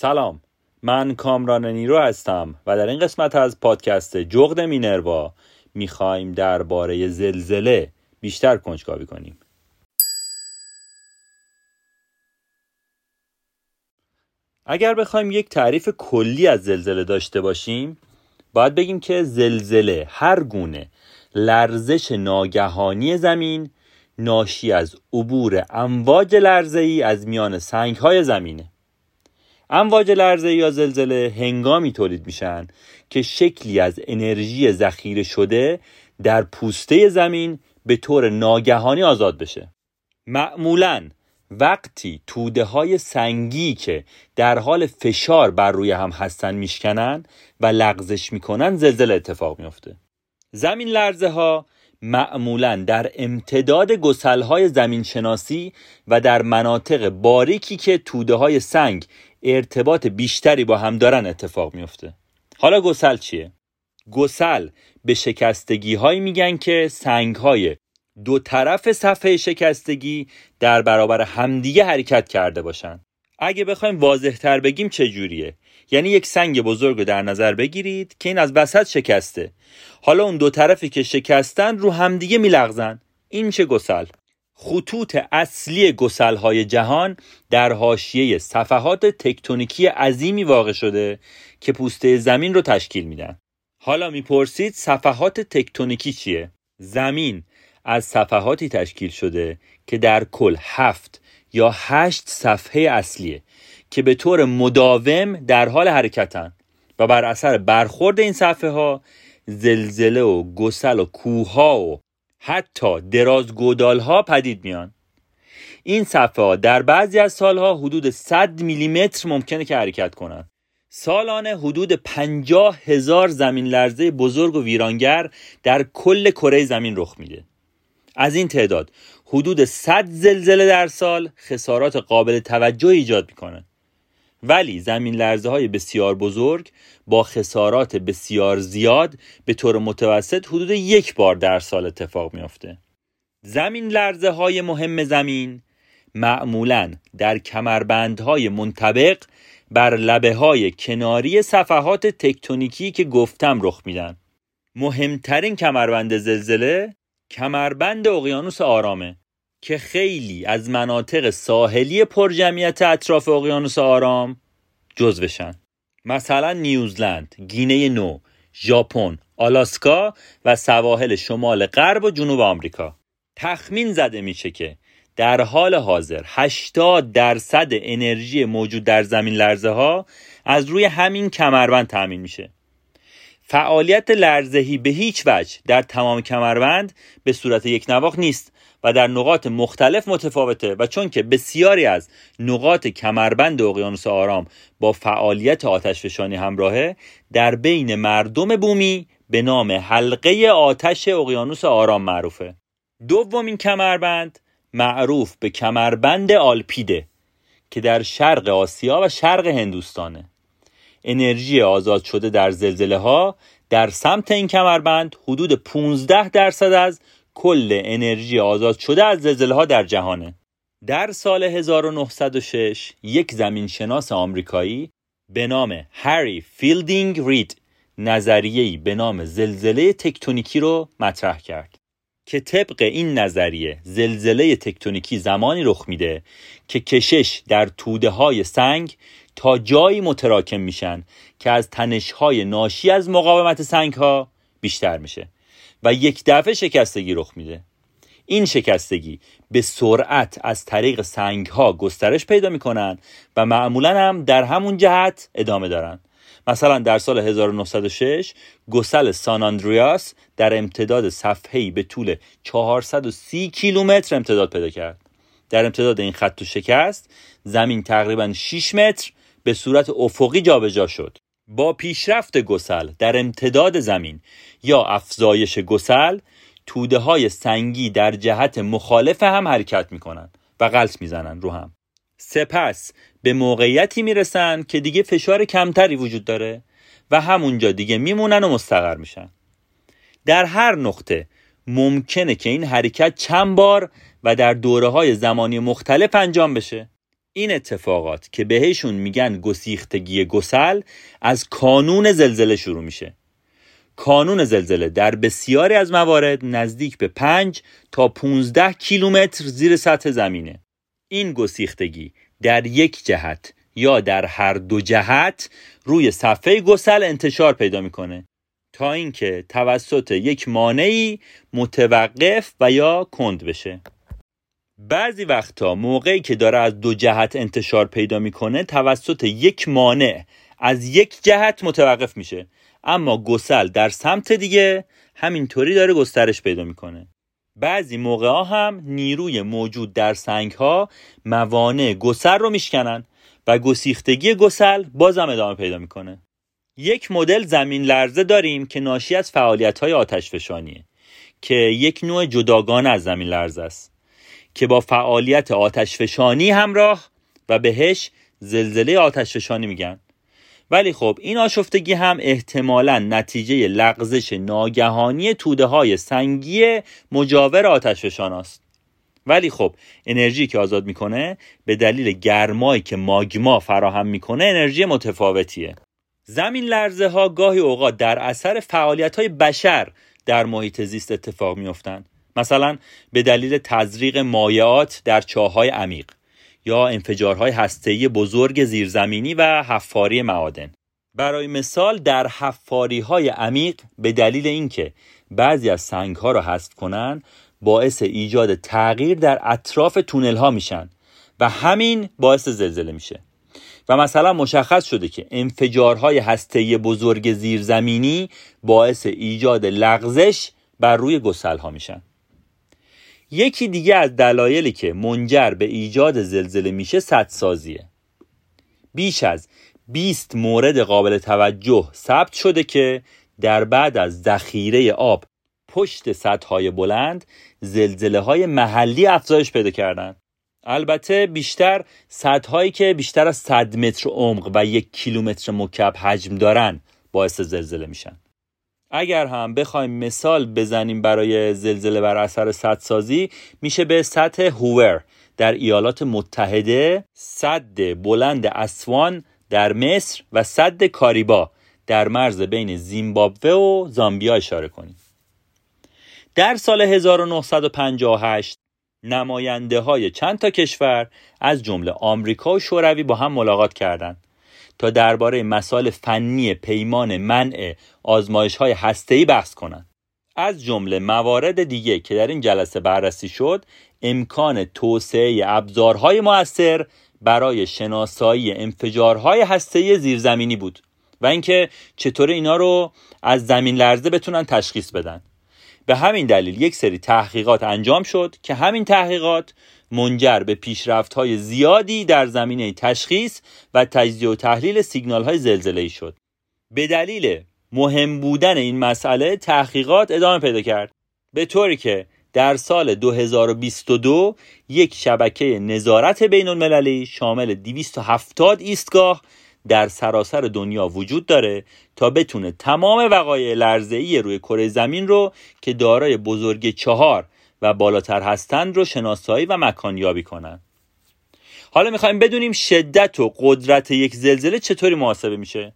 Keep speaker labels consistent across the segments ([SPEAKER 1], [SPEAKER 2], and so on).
[SPEAKER 1] سلام. من کامران نیرو هستم و در این قسمت از پادکست جغد مینروا می‌خوایم درباره زلزله بیشتر کنجکاوی کنیم. اگر بخوایم یک تعریف کلی از زلزله داشته باشیم باید بگیم که زلزله هر گونه لرزش ناگهانی زمین ناشی از عبور امواج لرزه ای از میان سنگ های زمینه. امواج لرزه یا زلزله هنگامی تولید میشن که شکلی از انرژی ذخیره شده در پوسته زمین به طور ناگهانی آزاد بشه. معمولا وقتی توده های سنگی که در حال فشار بر روی هم هستن میشکنن و لغزش می‌کنن زلزله اتفاق میفته زمین لرزه ها معمولا در امتداد گسل های زمین شناسی و در مناطق باریکی که توده های سنگ ارتباط بیشتری با هم دارن اتفاق میفته حالا گسل چیه؟ گسل به شکستگی هایی میگن که سنگ های دو طرف صفحه شکستگی در برابر همدیگه حرکت کرده باشن. اگه بخوایم واضح تر بگیم چجوریه یعنی یک سنگ بزرگ رو در نظر بگیرید که این از وسط شکسته. حالا اون دو طرفی که شکستن رو همدیگه میلغزن. این میشه گسل؟ خطوط اصلی گسل های جهان در حاشیه صفحات تکتونیکی عظیمی واقع شده که پوسته زمین رو تشکیل میدن. حالا می‌پرسید صفحات تکتونیکی چیه؟ زمین از صفحاتی تشکیل شده که در کل هفت یا هشت صفحه اصلیه که به طور مداوم در حال حرکتن و بر اثر برخورد این صفحه ها زلزله و گسل و کوه و حتی دراز گودال ها پدید میان. این صفحه در بعضی از سالها حدود 100 میلیمتر ممکنه که حرکت کنند. سالانه حدود 50 هزار زمین لرزه بزرگ و ویرانگر در کل کره زمین رخ میده. از این تعداد حدود 100 زلزله در سال خسارات قابل توجه ایجاد می‌کنن ولی زمین لرزه های بسیار بزرگ با خسارات بسیار زیاد به طور متوسط حدود یک بار در سال اتفاق میافته. زمین لرزه های مهم زمین معمولا در کمربندهای منطبق بر لبه های کناری صفحات تکتونیکی که گفتم رخ میدن. مهمترین کمربند زلزله کمربند اقیانوس آرامه. که خیلی از مناطق ساحلی پرجمعیت اطراف اقیانوس آرام جزوشن. مثلا نیوزلند، گینه نو، ژاپن، آلاسکا و سواحل شمال غرب و جنوب آمریکا. تخمین زده میشه که در حال حاضر 80 درصد انرژی موجود در زمین لرزه ها از روی همین کمربند تأمین میشه. فعالیت لرزهی به هیچ وجه در تمام کمربند به صورت یک نواخت نیست. و در نقاط مختلف متفاوته و چون که بسیاری از نقاط کمربند اقیانوس آرام با فعالیت آتش فشانی همراهه در بین مردم بومی به نام حلقه آتش اقیانوس آرام معروفه. دومین کمربند معروف به کمربند آلپیده که در شرق آسیا و شرق هندوستانه. انرژی آزاد شده در زلزله ها در سمت این کمربند حدود 15 درصد از کل انرژی آزاد شده از زلزله ها در جهانه. در سال 1906 یک زمینشناس آمریکایی به نام هری فیلدینگ رید نظریه‌ای به نام زلزله تکتونیکی رو مطرح کرد که طبق این نظریه زلزله تکتونیکی زمانی رخ میده که کشش در توده های سنگ تا جایی متراکم میشن که از تنشهای ناشی از مقاومت سنگ ها بیشتر میشه. و یک دفعه شکستگی رخ میده. این شکستگی به سرعت از طریق سنگ ها گسترش پیدا می‌کنن و معمولا هم در همون جهت ادامه دارن. مثلا در سال 1906 گسل سان آندریاس در امتداد صفحه‌ای به طول 430 کیلومتر امتداد پیدا کرد. در امتداد این خط و شکست زمین تقریبا 6 متر به صورت افقی جابجا جا شد. با پیشرفت گسل در امتداد زمین یا افزایش گسل توده های سنگی در جهت مخالف هم حرکت می کنند و غلط می‌زنن رو هم. سپس به موقعیتی می‌رسن که دیگه فشار کمتری وجود داره و همونجا دیگه میمونن و مستقر میشن. در هر نقطه ممکنه که این حرکت چند بار و در دوره های زمانی مختلف انجام بشه. این اتفاقات که بهشون میگن گسیختگی گسل از کانون زلزله شروع میشه. کانون زلزله در بسیاری از موارد نزدیک به 5 تا 15 کیلومتر زیر سطح زمینه. این گسیختگی در یک جهت یا در هر دو جهت روی صفحه گسل انتشار پیدا می‌کنه تا اینکه توسط یک مانعی متوقف و یا کند بشه. بعضی وقتا موقعی که داره از دو جهت انتشار پیدا می‌کنه توسط یک مانع از یک جهت متوقف میشه. اما گسل در سمت دیگه همینطوری داره گسترش پیدا می‌کنه. بعضی موقع ها هم نیروی موجود در سنگ ها موانع گسل رو میشکنن و گسیختگی گسل بازم ادامه پیدا می‌کنه. یک مدل زمین لرزه داریم که ناشی از فعالیت های آتش فشانیه که یک نوع جداگانه از زمین لرزه است. که با فعالیت آتش فشانی همراه و بهش زلزله آتش فشانی میگن. ولی خب این آشفتگی هم احتمالا نتیجه لغزش ناگهانی توده های سنگی مجاور آتش فشان است. ولی خب انرژی که آزاد می‌کنه به دلیل گرمایی که ماگما فراهم می‌کنه انرژی متفاوتیه. زمین لرزه ها گاهی اوقات در اثر فعالیت های بشر در محیط زیست اتفاق میافتند. مثلا به دلیل تزریق مایعات در چاهای عمیق یا انفجارهای هسته‌ای بزرگ زیرزمینی و حفاری معادن. برای مثال در حفاری های عمیق به دلیل اینکه بعضی از سنگ ها را حذف کنند باعث ایجاد تغییر در اطراف تونل ها میشن و همین باعث زلزله میشه. و مثلا مشخص شده که انفجارهای هسته‌ای بزرگ زیرزمینی باعث ایجاد لغزش بر روی گسل ها میشن. یکی دیگه از دلایلی که منجر به ایجاد زلزله میشه سدسازیه بیش از 20 مورد قابل توجه ثبت شده که در بعد از ذخیره آب پشت سدهای بلند زلزله های محلی افزایش پیدا کردند. البته بیشتر سدهایی که بیشتر از 100 متر عمق و یک کیلومتر مکعب حجم دارن باعث زلزله میشن. اگر هم بخوایم مثال بزنیم برای زلزله بر اثر سدسازی میشه به سطح هوور در ایالات متحده صد بلند اسوان در مصر و صد کاریبا در مرز بین زیمبابوه و زامبیا اشاره کنیم. در سال 1958 نماینده های چند تا کشور از جمله آمریکا و شوروی با هم ملاقات کردند. تا درباره مسائل فنی پیمان منع آزمایش های هسته‌ای بحث کنند. از جمله موارد دیگه که در این جلسه بررسی شد امکان توسعه ابزارهای موثر برای شناسایی انفجارهای هسته‌ای زیرزمینی بود و اینکه چطور اینا رو از زمین لرزه بتونن تشخیص بدن به همین دلیل یک سری تحقیقات انجام شد که همین تحقیقات منجر به پیشرفت های زیادی در زمینه تشخیص و تجزیه و تحلیل سیگنال های زلزله شد. به دلیل مهم بودن این مسئله تحقیقات ادامه پیدا کرد. به طوری که در سال 2022 یک شبکه نظارت بین المللی شامل 270 ایستگاه در سراسر دنیا وجود داره تا بتونه تمام وقایع لرزه‌ای روی کره زمین رو که دارای بزرگ چهار و بالاتر هستند رو شناسایی و مکانیابی کنند. حالا می‌خوایم بدونیم شدت و قدرت یک زلزله چطوری محاسبه میشه؟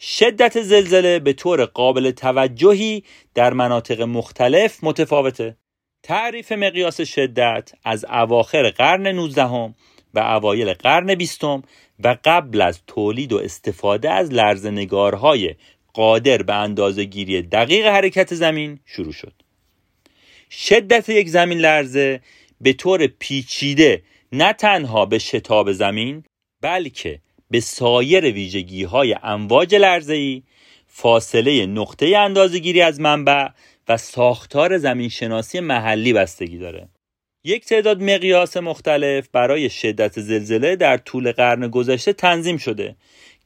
[SPEAKER 1] شدت زلزله به طور قابل توجهی در مناطق مختلف متفاوته. تعریف مقیاس شدت از اواخر قرن 19 و اوایل قرن بیستم و قبل از تولید و استفاده از لرزنگارهای قادر به اندازه گیری دقیق حرکت زمین شروع شد. شدت یک زمین لرزه به طور پیچیده نه تنها به شتاب زمین بلکه به سایر ویژگی های امواج لرزه‌ای فاصله نقطه اندازهگیری از منبع و ساختار زمین شناسی محلی بستگی داره یک تعداد مقیاس مختلف برای شدت زلزله در طول قرن گذشته تنظیم شده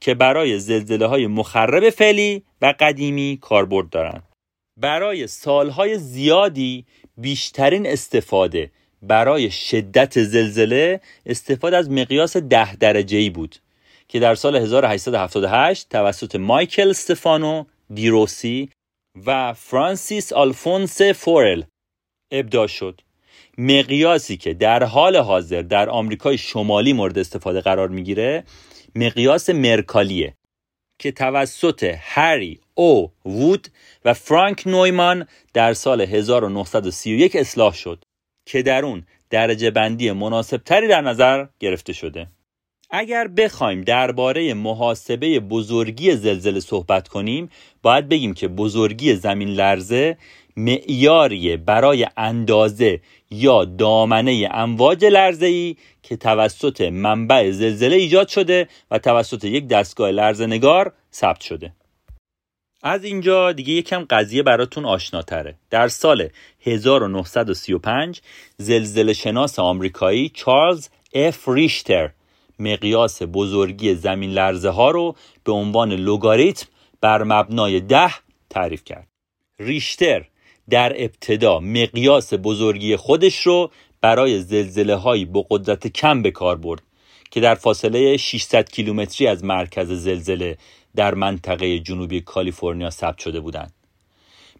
[SPEAKER 1] که برای زلزله های مخرب فعلی و قدیمی کاربرد دارند. برای سالهای زیادی بیشترین استفاده برای شدت زلزله استفاده از مقیاس ده درجه ای بود که در سال 1878 توسط مایکل استفانو دیروسی و فرانسیس آلفونس فورل ابداع شد. مقیاسی که در حال حاضر در آمریکای شمالی مورد استفاده قرار می‌گیره مقیاس مرکالیه که توسط هری او وود و فرانک نویمان در سال 1931 اصلاح شد که در اون درجه بندی مناسب تری در نظر گرفته شده. اگر بخوایم درباره محاسبه بزرگی زلزله صحبت کنیم باید بگیم که بزرگی زمین لرزه معیاریه برای اندازه یا دامنه امواج لرزه ای که توسط منبع زلزله ایجاد شده و توسط یک دستگاه لرزه نگار ثبت شده. از اینجا دیگه یکم قضیه براتون آشناتره. در سال 1935 زلزله شناس آمریکایی چارلز اف ریشتر مقیاس بزرگی زمین لرزه ها رو به عنوان لوگاریتم بر مبنای ده تعریف کرد. ریشتر در ابتدا مقیاس بزرگی خودش رو برای زلزله هایی با قدرت کم به کار برد که در فاصله 600 کیلومتری از مرکز زلزله در منطقه جنوبی کالیفرنیا ثبت شده بودند.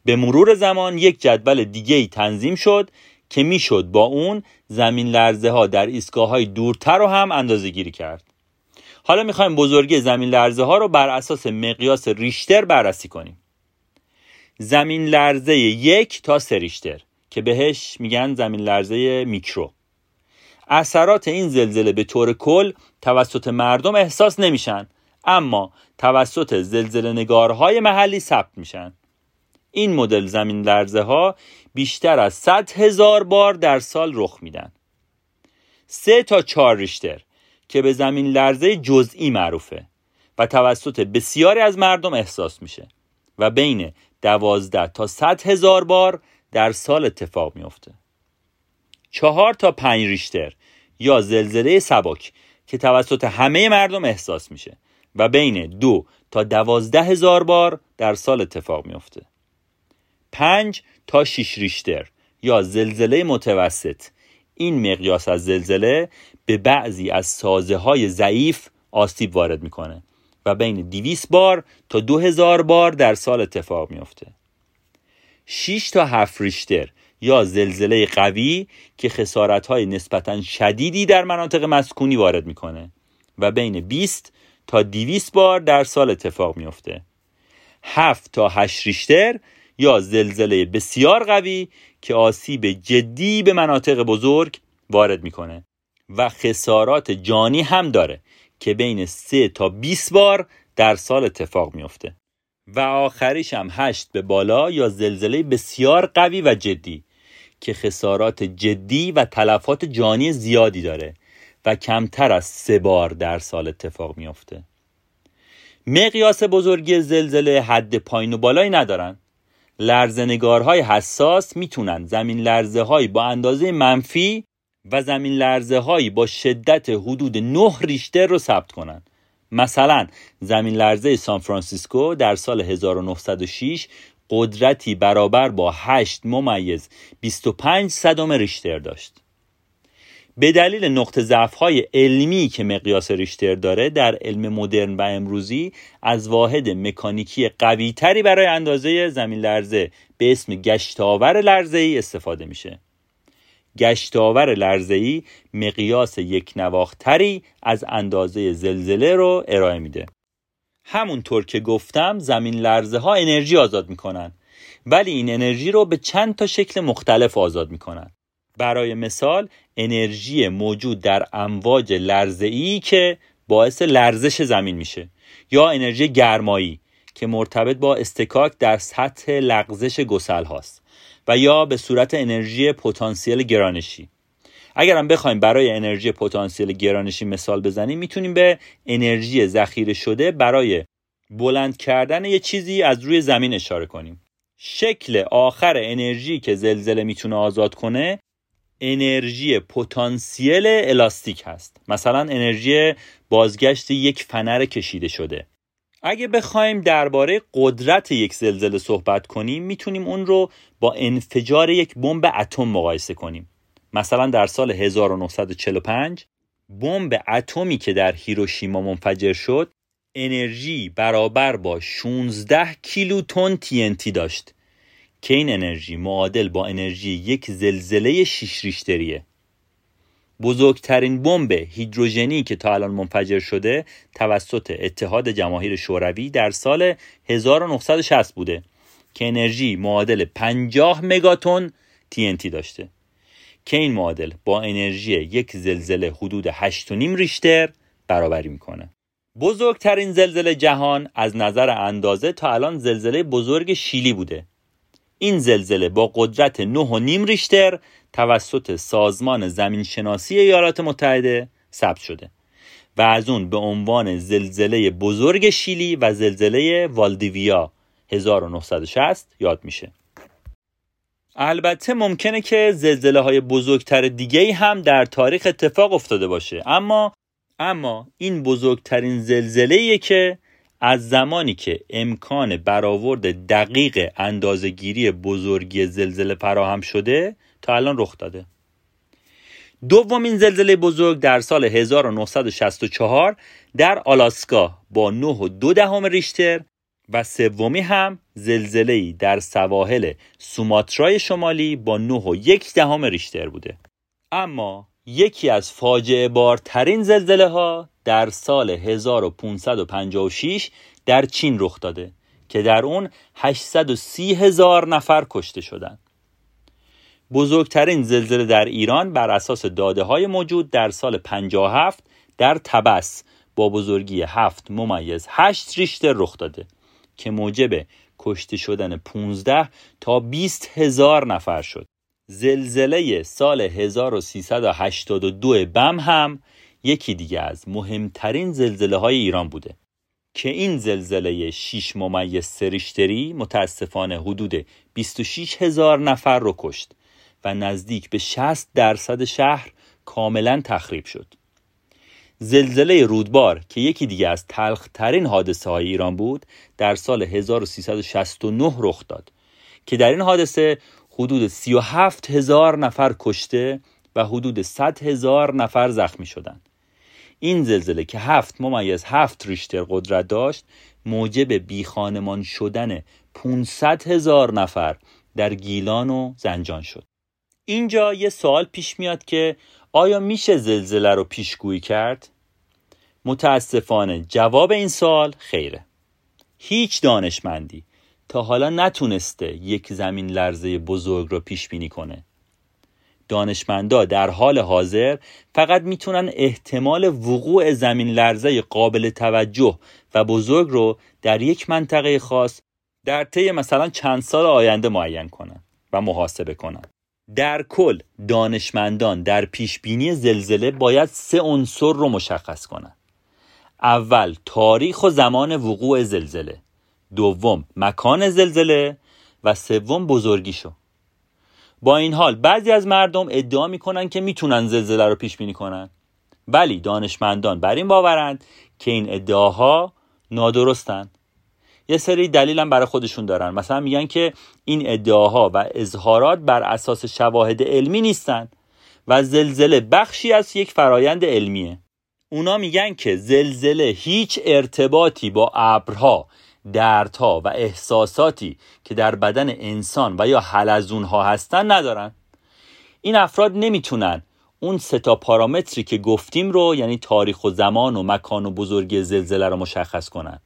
[SPEAKER 1] به مرور زمان یک جدول دیگه ای تنظیم شد که می‌شد با اون زمین لرزه ها در ایستگاه های دورتر رو هم اندازه گیری کرد. حالا می‌خوایم بزرگی زمین لرزه ها رو بر اساس مقیاس ریشتر بررسی کنیم. زمین لرزه یک تا سه ریشتر که بهش میگن زمین لرزه میکرو. اثرات این زلزله به طور کل توسط مردم احساس نمیشن اما توسط زلزله نگارهای محلی ثبت میشن. این مدل زمین لرزه ها بیشتر از 100 هزار بار در سال رخ میدن. سه تا چهار ریشتر که به زمین لرزه جزئی معروفه و توسط بسیاری از مردم احساس میشه و بین دوازده تا صد هزار بار در سال اتفاق میافته. چهار تا پنج ریشتر یا زلزله سبک که توسط همه مردم احساس میشه و بین دو تا دوازده هزار بار در سال اتفاق میافته. پنج تا شیش ریشتر یا زلزله متوسط. این مقیاس از زلزله به بعضی از سازه های ضعیف آسیب وارد می‌کنه و بین 200 بار تا 2000 بار در سال اتفاق میافته. 6 تا 7 ریشتر یا زلزله قوی که خسارت های نسبتا شدیدی در مناطق مسکونی وارد می‌کنه و بین 20 تا 200 بار در سال اتفاق میافته. 7 تا 8 ریشتر یا زلزله بسیار قوی که آسیب جدی به مناطق بزرگ وارد می‌کنه و خسارات جانی هم داره که بین 3 تا 20 بار در سال اتفاق میافته. و آخریش هم 8 به بالا یا زلزله بسیار قوی و جدی که خسارات جدی و تلفات جانی زیادی داره و کمتر از سه بار در سال اتفاق میافته مقیاس بزرگی زلزله حد پایین و بالایی ندارن لرزنگارهای حساس می‌تونن زمین لرزه های با اندازه منفی و زمین لرزه هایی با شدت حدود 9 ریشتر رو ثبت کنند. مثلا زمین لرزه سان فرانسیسکو در سال 1906 قدرتی برابر با 8 ممیز 25 صدم ریشتر داشت. به دلیل نقطه ضعف علمی که مقیاس ریشتر داره در علم مدرن و امروزی از واحد مکانیکی قوی تری برای اندازه زمین لرزه به اسم گشتاور لرزه ای استفاده میشه. گشتاور لرزه‌ای مقیاس یک نواختری از اندازه زلزله رو ارائه میده همونطور که گفتم زمین لرزه ها انرژی آزاد می‌کنن ولی این انرژی رو به چند تا شکل مختلف آزاد می‌کنن برای مثال انرژی موجود در امواج لرزه‌ای که باعث لرزش زمین میشه یا انرژی گرمایی که مرتبط با استکاک در سطح لغزش گسل هاست و یا به صورت انرژی پتانسیل گرانشی. اگر هم بخوایم برای انرژی پتانسیل گرانشی مثال بزنیم می‌تونیم به انرژی ذخیره شده برای بلند کردن یه چیزی از روی زمین اشاره کنیم. شکل آخر انرژی که زلزله می‌تونه آزاد کنه انرژی پتانسیل الاستیک هست. مثلا انرژی بازگشت یک فنر کشیده شده. اگه بخوایم درباره قدرت یک زلزله صحبت کنیم می‌تونیم اون رو با انفجار یک بمب اتم مقایسه کنیم. مثلا در سال 1945 بمب اتمی که در هیروشیما منفجر شد انرژی برابر با 16 کیلوتن TNT داشت. که این انرژی معادل با انرژی یک زلزله شیش ریشتریه. بزرگترین بمب هیدروژنی که تا الان منفجر شده توسط اتحاد جماهیر شوروی در سال 1960 بوده که انرژی معادل 50 مگاتن TNT داشته. که این معادل با انرژی یک زلزله حدود 8.5 ریشتر برابری می‌کنه. بزرگترین زلزله جهان از نظر اندازه تا الان زلزله بزرگ شیلی بوده. این زلزله با قدرت 9.5 ریشتر توسط سازمان زمینشناسی ایالات متحده ثبت شده و از اون به عنوان زلزله بزرگ شیلی و زلزله والدیویا 1960 یاد میشه. البته ممکنه که زلزله های بزرگتر دیگه هم در تاریخ اتفاق افتاده باشه اما اما این بزرگترین زلزله که از زمانی که امکان برآورد دقیق اندازهگیری بزرگی زلزله فراهم شده تا الان رخ داده. دومین زلزله بزرگ در سال 1964 در آلاسکا با 9 و دهم ریشتر و سومی هم زلزله در سواحل سوماترای شمالی با 9 و دهم ریشتر بوده. اما یکی از فاجعه بارترین زلزله ها در سال 1556 در چین رخ داده که در اون 830 هزار نفر کشته شدند. بزرگترین زلزله در ایران بر اساس داده های موجود در سال 57 در تبس با بزرگی 7 ممیز 8 ریشتر رخ داده که موجب کشته شدن 15 تا 20 هزار نفر شد. زلزله سال 1382 بم هم یکی دیگه از مهمترین زلزله های ایران بوده که این زلزله 6 ممیز سریشتری متاسفانه حدود 26 هزار نفر رو کشت و نزدیک به 60 درصد شهر کاملا تخریب شد. زلزله رودبار که یکی دیگه از تلخترین حادثه های ایران بود در سال 1369 رخ داد که در این حادثه حدود 37 هزار نفر کشته و حدود 100 هزار نفر زخمی شدند. این زلزله که هفت ممیز هفت ریشتر قدرت داشت موجب بیخانمان شدن 500 هزار نفر در گیلان و زنجان شد. اینجا یه سوال پیش میاد که آیا میشه زلزله رو پیشگویی کرد؟ متاسفانه جواب این سوال خیره. هیچ دانشمندی تا حالا نتونسته یک زمین لرزه بزرگ رو پیش بینی کنه دانشمندا در حال حاضر فقط می‌تونن احتمال وقوع زمین لرزه قابل توجه و بزرگ رو در یک منطقه خاص در طی مثلا چند سال آینده معین کنن و محاسبه کنن. در کل دانشمندان در پیش بینی زلزله باید سه عنصر رو مشخص کنند. اول تاریخ و زمان وقوع زلزله. دوم مکان زلزله. و سوم بزرگیشو. با این حال بعضی از مردم ادعا می‌کنن که می‌تونن زلزله رو پیش بینی کنن. ولی دانشمندان بر این باورند که این ادعاها نادرستن. یه سری دلیلم برای خودشون دارن. مثلا میگن که این ادعاها و اظهارات بر اساس شواهد علمی نیستن و زلزله بخشی از یک فرایند علمیه. اونا میگن که زلزله هیچ ارتباطی با ابرها دردها و احساساتی که در بدن انسان و یا حلزون ها هستن ندارن. این افراد نمی‌تونن اون سه تا پارامتری که گفتیم رو یعنی تاریخ و زمان و مکان و بزرگی زلزله رو مشخص کنن.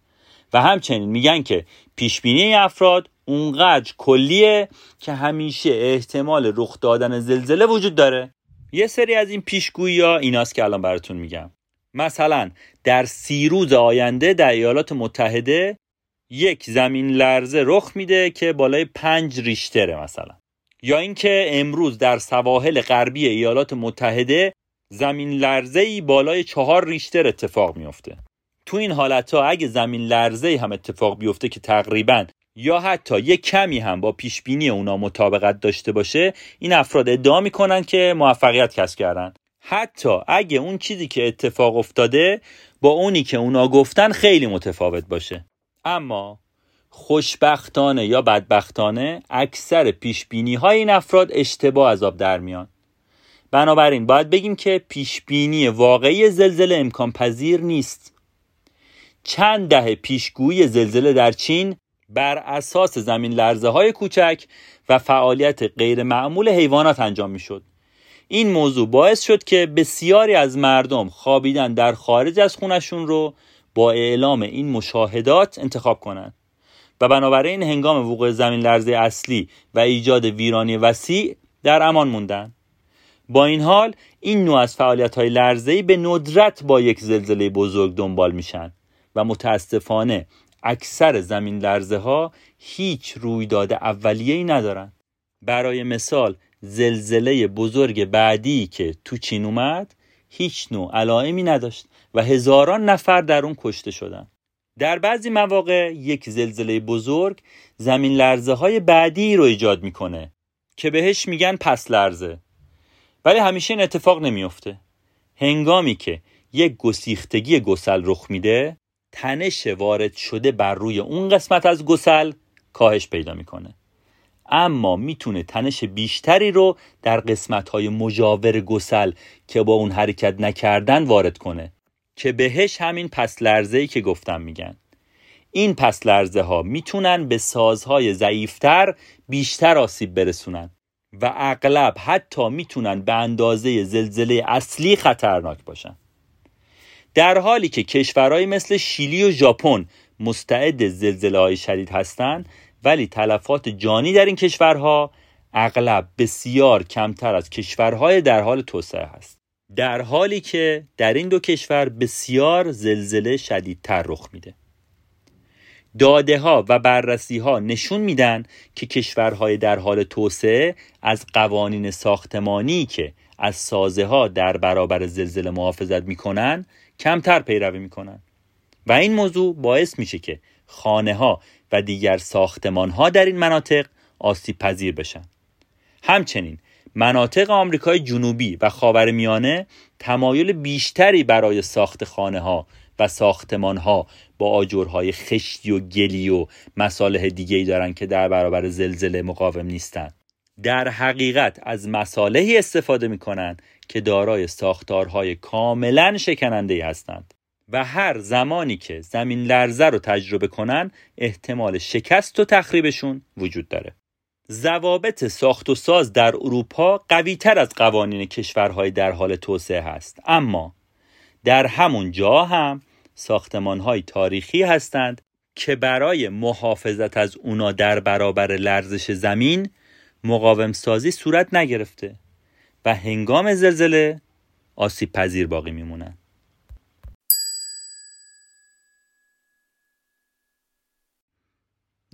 [SPEAKER 1] و همچنین میگن که پیشبینی افراد اونقدر کلیه که همیشه احتمال رخ دادن زلزله وجود داره. یه سری از این پیشگویی ها ایناست که الان براتون میگم. مثلا در سی روز آینده در ایالات متحده یک زمین لرزه رخ میده که بالای پنج ریشتره مثلا. یا اینکه امروز در سواحل غربی ایالات متحده زمین لرزه ای بالای چهار ریشتر اتفاق میفته تو این حالت ها اگه زمین لرزه هم اتفاق بیفته که تقریبا یا حتی یک کمی هم با پیش بینی اونا مطابقت داشته باشه این افراد ادعا می‌کنن که موفقیت کسب کردن. حتی اگه اون چیزی که اتفاق افتاده با اونی که اونا گفتن خیلی متفاوت باشه. اما خوشبختانه یا بدبختانه اکثر پیش بینی های این افراد اشتباه از آب در میان بنابراین باید بگیم که پیش بینی واقعی زلزله امکان پذیر نیست چند دهه پیشگویی زلزله در چین بر اساس زمین لرزه های کوچک و فعالیت غیر معمول حیوانات انجام می شد. این موضوع باعث شد که بسیاری از مردم خوابیدن در خارج از خونشون رو با اعلام این مشاهدات انتخاب کنند. و بنابراین هنگام وقوع زمین لرزه اصلی و ایجاد ویرانی وسیع در امان موندن با این حال این نوع از فعالیت های لرزه به ندرت با یک زلزله بزرگ دنبال میشن و متاسفانه اکثر زمین لرزه ها هیچ رویداد اولیه ای ندارن برای مثال زلزله بزرگ بعدی که تو چین اومد هیچ نوع علائمی نداشت و هزاران نفر در اون کشته شدن. در بعضی مواقع یک زلزله بزرگ زمین لرزه های بعدی رو ایجاد می‌کنه که بهش میگن پس لرزه. ولی همیشه این اتفاق نمیافته. هنگامی که یک گسیختگی گسل رخ میده تنش وارد شده بر روی اون قسمت از گسل کاهش پیدا می‌کنه. اما می‌تونه تنش بیشتری رو در قسمت های مجاور گسل که با اون حرکت نکردن وارد کنه. که بهش همین پس لرزه که گفتم میگن. این پس لرزه ها می‌تونن به سازهای ضعیفتر بیشتر آسیب برسونن و اغلب حتی می‌تونن به اندازه زلزله اصلی خطرناک باشن. در حالی که کشورهای مثل شیلی و ژاپن مستعد زلزله های شدید هستند ولی تلفات جانی در این کشورها اغلب بسیار کمتر از کشورهای در حال توسعه است در حالی که در این دو کشور بسیار زلزله شدیدتر رخ میده. داده ها و بررسی ها نشون میدن که کشورهای در حال توسعه از قوانین ساختمانی که از سازه ها در برابر زلزله محافظت می‌کنن کمتر پیروی می‌کنن. و این موضوع باعث میشه که خانه ها و دیگر ساختمان ها در این مناطق آسیب پذیر بشن. همچنین مناطق آمریکای جنوبی و خاورمیانه تمایل بیشتری برای ساخت خانه ها و ساختمان ها با آجرهای خشتی و گلی و مصالح دیگه ای دارن که در برابر زلزله مقاوم نیستند در حقیقت از مصالحی استفاده می کنند که دارای ساختارهای کاملا شکننده هستند. و هر زمانی که زمین لرزه رو تجربه کنن احتمال شکست و تخریبشون وجود داره. ضوابط ساخت و ساز در اروپا قوی تر از قوانین کشورهای در حال توسعه هست. اما در همون جا هم ساختمان های تاریخی هستند که برای محافظت از اونا در برابر لرزش زمین مقاوم سازی صورت نگرفته و هنگام زلزله آسیب پذیر باقی میمونن.